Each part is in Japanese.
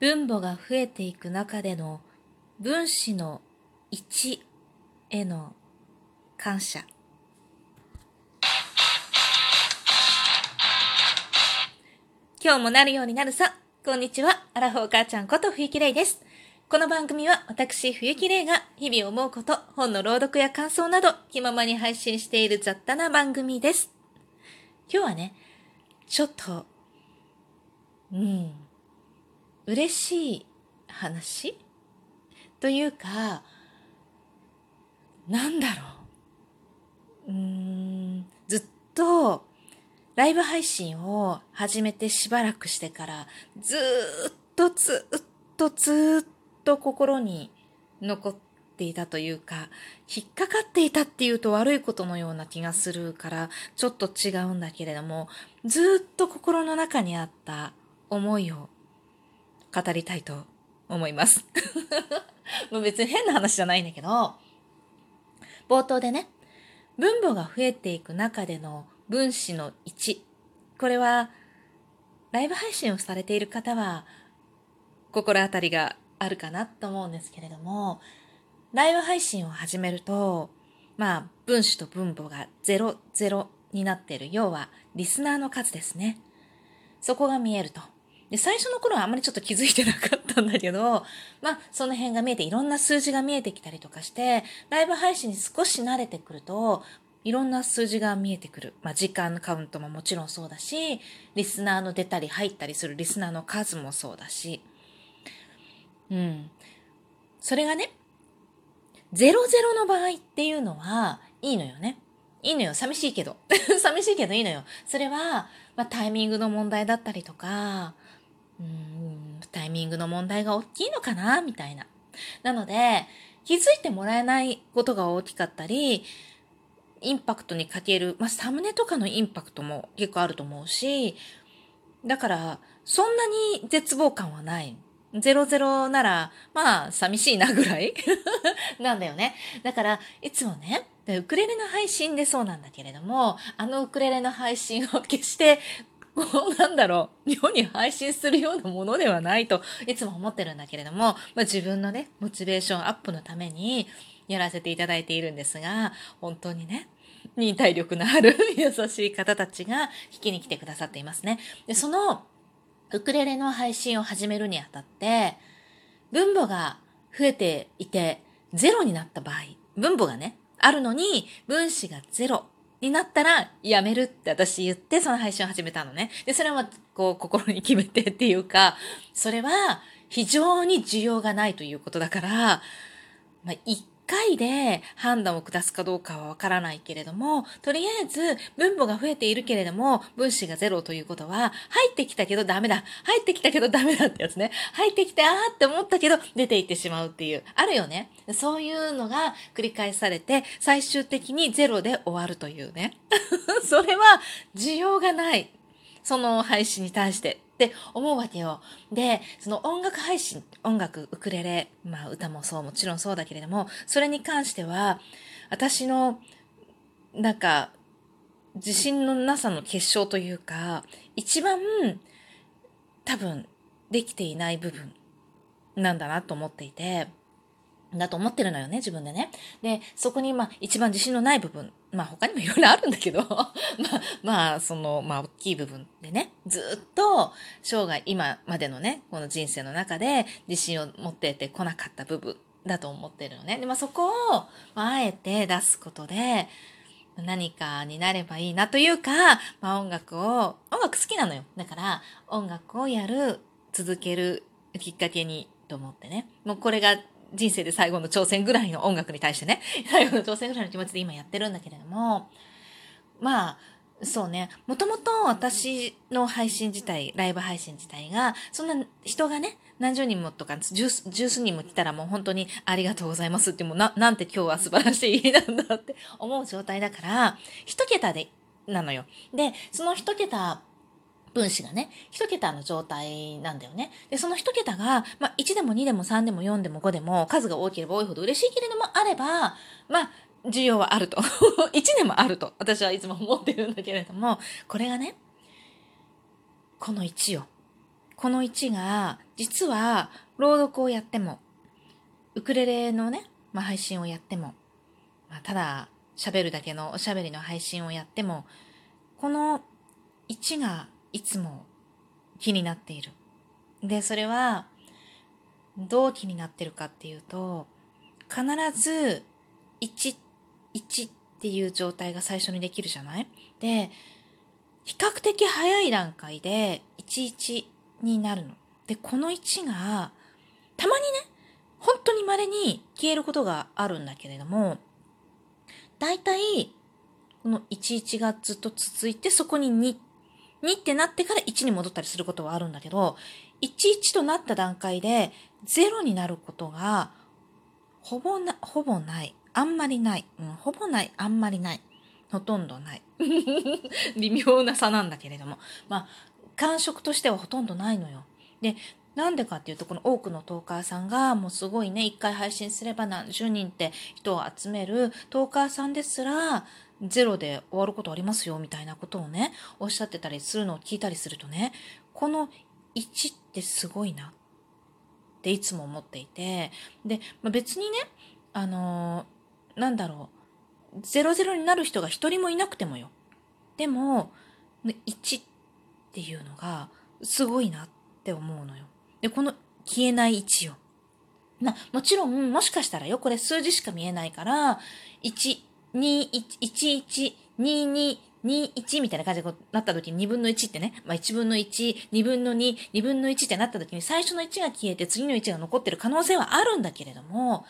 分母が増えていく中での分子の1への感謝。今日もなるようになるさ。こんにちは。アラフォー母ちゃんこと冬木玲です。この番組は私冬木玲が日々思うこと、本の朗読や感想など気ままに配信している雑多な番組です。今日はね、ちょっと、うん、嬉しい話？というか、なんだろう？うーん、ずっとライブ配信を始めてしばらくしてからずっとずっとずっと心に残っていたというか引っかかっていたっていうと悪いことのような気がするからちょっと違うんだけれどもずっと心の中にあった思いを語りたいと思います。もう別に変な話じゃないんだけど、冒頭でね、分母が増えていく中での分子の1。これは、ライブ配信をされている方は、心当たりがあるかなと思うんですけれども、ライブ配信を始めると、まあ、分子と分母が00になっている。要は、リスナーの数ですね。そこが見えると。で、最初の頃はあまりちょっと気づいてなかったんだけど、まあ、その辺が見えて、いろんな数字が見えてきたりとかして、ライブ配信に少し慣れてくると、いろんな数字が見えてくる。まあ、時間カウントももちろんそうだし、リスナーの出たり入ったりするリスナーの数もそうだし、うん。それがね、00の場合っていうのは、いいのよね。いいのよ。寂しいけど。寂しいけどいいのよ。それは、まあ、タイミングの問題だったりとか、うんタイミングの問題が大きいのかなみたいな。なので、気づいてもらえないことが大きかったり、インパクトにかける、まあ、サムネとかのインパクトも結構あると思うし、だから、そんなに絶望感はない。00なら、まあ、寂しいなぐらい なんだよね。だから、いつもね、ウクレレの配信でそうなんだけれども、あのウクレレの配信を決してこ うなんだろう、世に配信するようなものではないといつも思ってるんだけれども、まあ、自分のね、モチベーションアップのためにやらせていただいているんですが、本当にね、忍耐力のある 優しい方たちが聞きに来てくださっていますね。で、そのウクレレの配信を始めるにあたって、分母が増えていてゼロになった場合、分母がね、あるのに分子がゼロになったらやめるって私言ってその配信を始めたのね。で、それはこう心に決めてっていうか、それは非常に需要がないということだから、まあ、一回で判断を下すかどうかはわからないけれども、とりあえず分母が増えているけれども、分子がゼロということは、入ってきたけどダメだ、入ってきたけどダメだってやつね。入ってきて、あーって思ったけど出ていってしまうっていう。あるよね。そういうのが繰り返されて、最終的にゼロで終わるというね。それは需要がない。その配信に対して。って思うわけよ。で、その音楽配信、音楽、ウクレレ、まあ歌もそう、もちろんそうだけれども、それに関しては、私の、なんか、自信のなさの結晶というか、一番、多分、できていない部分なんだなと思っていて、だと思ってるのよね、自分でね。で、そこに、まあ、一番自信のない部分、まあ、他にもいろいろあるんだけど、まあ、まあ、その、まあ、大きい部分でね、ずっと、生涯、今までのね、この人生の中で、自信を持っててこなかった部分だと思ってるのね。で、まあ、そこを、まあ、あえて出すことで、何かになればいいなというか、まあ、音楽を、音楽好きなのよ。だから、音楽をやる、続けるきっかけに、と思ってね。もうこれが人生で最後の挑戦ぐらいの音楽に対してね、最後の挑戦ぐらいの気持ちで今やってるんだけれども、まあ、そうね。もともと私の配信自体、ライブ配信自体が、そんな人がね、何十人もとか、十数人も来たらもう本当にありがとうございますって、もうな、なんて今日は素晴らしい日なんだって思う状態だから、一桁で、なのよ。で、その一桁分子がね、一桁の状態なんだよね。で、その一桁が、まあ、1でも2でも3でも4でも5でも、数が多ければ多いほど嬉しいけれどもあれば、まあ、需要はあると。1でもあると。私はいつも思ってるんだけれども、これがね、この1よ。この1が、実は、朗読をやっても、ウクレレのね、まあ、配信をやっても、まあ、ただ、喋るだけのおしゃべりの配信をやっても、この1がいつも気になっている。で、それは、どう気になってるかっていうと、必ず1、1っていう状態が最初にできるじゃない？で、比較的早い段階で11になるの。で、この1が、たまにね、本当に稀に消えることがあるんだけれども、大体、この11がずっと続いて、そこに2っ、2ってなってから1に戻ったりすることはあるんだけど、11となった段階で0になることが、ほぼな、ほぼない。あんまりない。うん、ほぼない、あんまりない。ほとんどない。微妙な差なんだけれども。まあ、感触としてはほとんどないのよ。で、なんでかっていうと、この多くのトーカーさんが、もうすごいね、一回配信すれば何十人って人を集めるトーカーさんですら、ゼロで終わることありますよ、みたいなことをね、おっしゃってたりするのを聞いたりするとね、この1ってすごいなっていつも思っていて、で、まあ、別にね、あのー、なんだろう、00になる人が一人もいなくてもよ。でも、1っていうのがすごいなって思うのよ。で、この消えない位置よ。まあ、もちろん、もしかしたらよ、これ数字しか見えないから、1、2、1、11、22、21みたいな感じになった時に2分の1ってね、まあ1分の1、2分の2、2分の1ってなった時に最初の1が消えて次の1が残ってる可能性はあるんだけれども、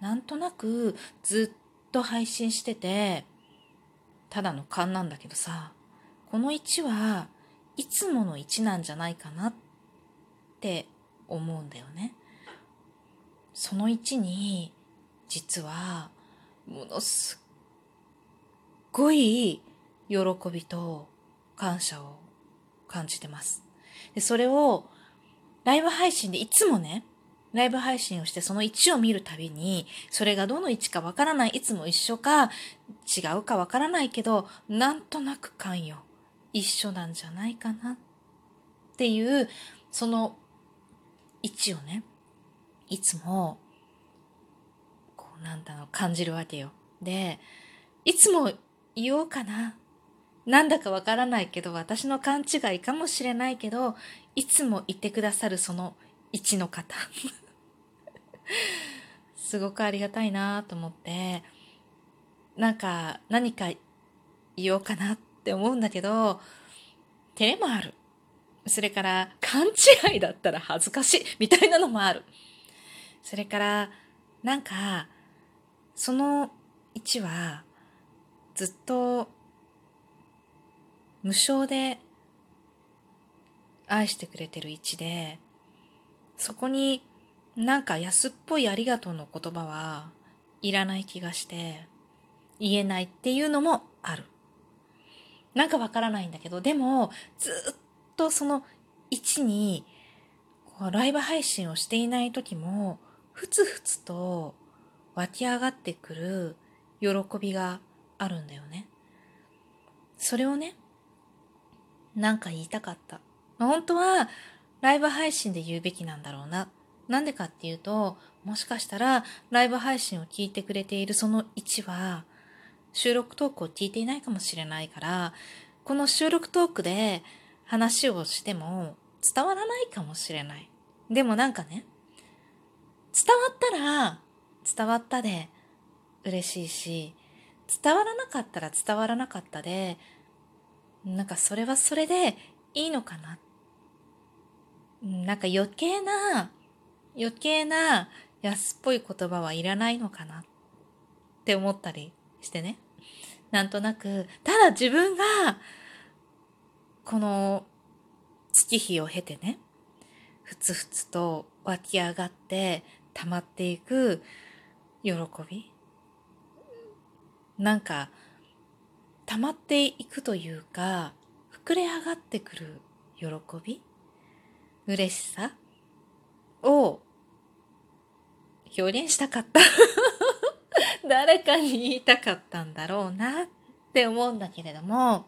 なんとなくずっと配信してて、ただの勘なんだけどさ、この1はいつもの1なんじゃないかなって思うんだよね。その1に実はものすっごい喜びと感謝を感じてます。で、それをライブ配信でいつもね、ライブ配信をしてその1を見るたびに、それがどの位置かわからない、いつも一緒か違うかわからないけど、なんとなく関与。一緒なんじゃないかなっていう、その位置をね、いつも、こうなんだろう、感じるわけよ。で、いつも言おうかな。なんだかわからないけど、私の勘違いかもしれないけど、いつもいてくださるその一の方。すごくありがたいなと思って、なんか何か言おうかなって思うんだけど、照れもある。それから勘違いだったら恥ずかしいみたいなのもある。それからなんかその1はずっと無償で愛してくれてる1でそこになんか安っぽいありがとうの言葉はいらない気がして言えないっていうのもある。なんかわからないんだけど、でも、ずっとその位置に、こうライブ配信をしていない時も、ふつふつと湧き上がってくる喜びがあるんだよね。それをね、なんか言いたかった。まあ、本当は、ライブ配信で言うべきなんだろうな。なんでかっていうと、もしかしたら、ライブ配信を聞いてくれているその位置は、収録トークを聞いていないかもしれないから、この収録トークで話をしても伝わらないかもしれない。でもなんかね、伝わったら伝わったで嬉しいし、伝わらなかったら伝わらなかったで、なんかそれはそれでいいのかな。なんか余計な、余計な安っぽい言葉はいらないのかなって思ったりしてね。なんとなく、ただ自分が、この月日を経てね、ふつふつと湧き上がって溜まっていく喜びなんか、溜まっていくというか、膨れ上がってくる喜び嬉しさを表現したかった 誰かに言いたかったんだろうなって思うんだけれども、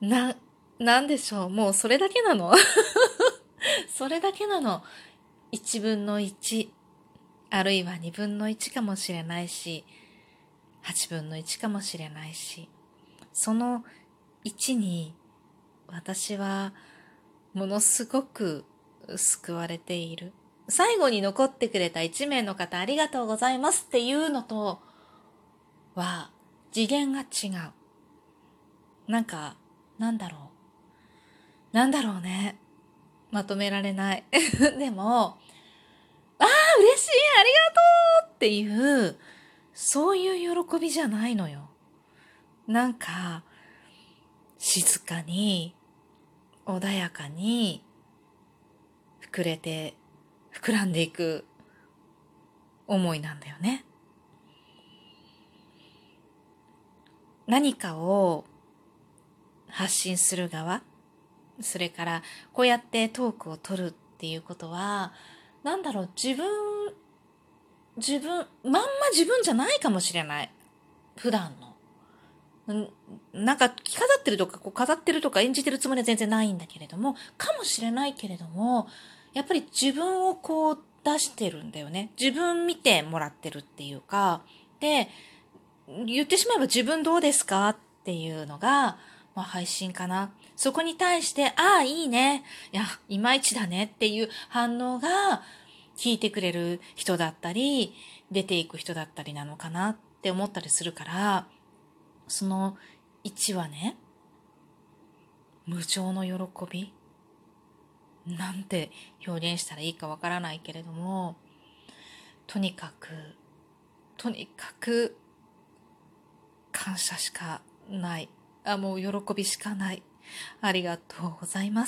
な、なんでしょう？もうそれだけなの？それだけなの。1分の1、あるいは2分の1かもしれないし、8分の1かもしれないし、その1に私はものすごく救われている。最後に残ってくれた1名の方ありがとうございますっていうのとは次元が違う。なんか、なんだろう。なんだろうね。まとめられない。でも、ああ、嬉しいありがとうっていう、そういう喜びじゃないのよ。なんか、静かに、穏やかに、膨れて、膨らんでいく思いなんだよね。何かを発信する側、それからこうやってトークを取るっていうことは、なんだろう、自分、自分、まんま自分じゃないかもしれない。普段の。なんか着飾ってるとか、こう飾ってるとか演じてるつもりは全然ないんだけれども、かもしれないけれども、やっぱり自分をこう出してるんだよね。自分見てもらってるっていうか、で、言ってしまえば自分どうですかっていうのが、まあ配信かな。そこに対して、ああ、いいね。いや、いまいちだねっていう反応が、聞いてくれる人だったり、出ていく人だったりなのかなって思ったりするから、その1はね、無常の喜びなんて表現したらいいかわからないけれども、とにかく、とにかく感謝しかない。あ、もう喜びしかない。ありがとうございます。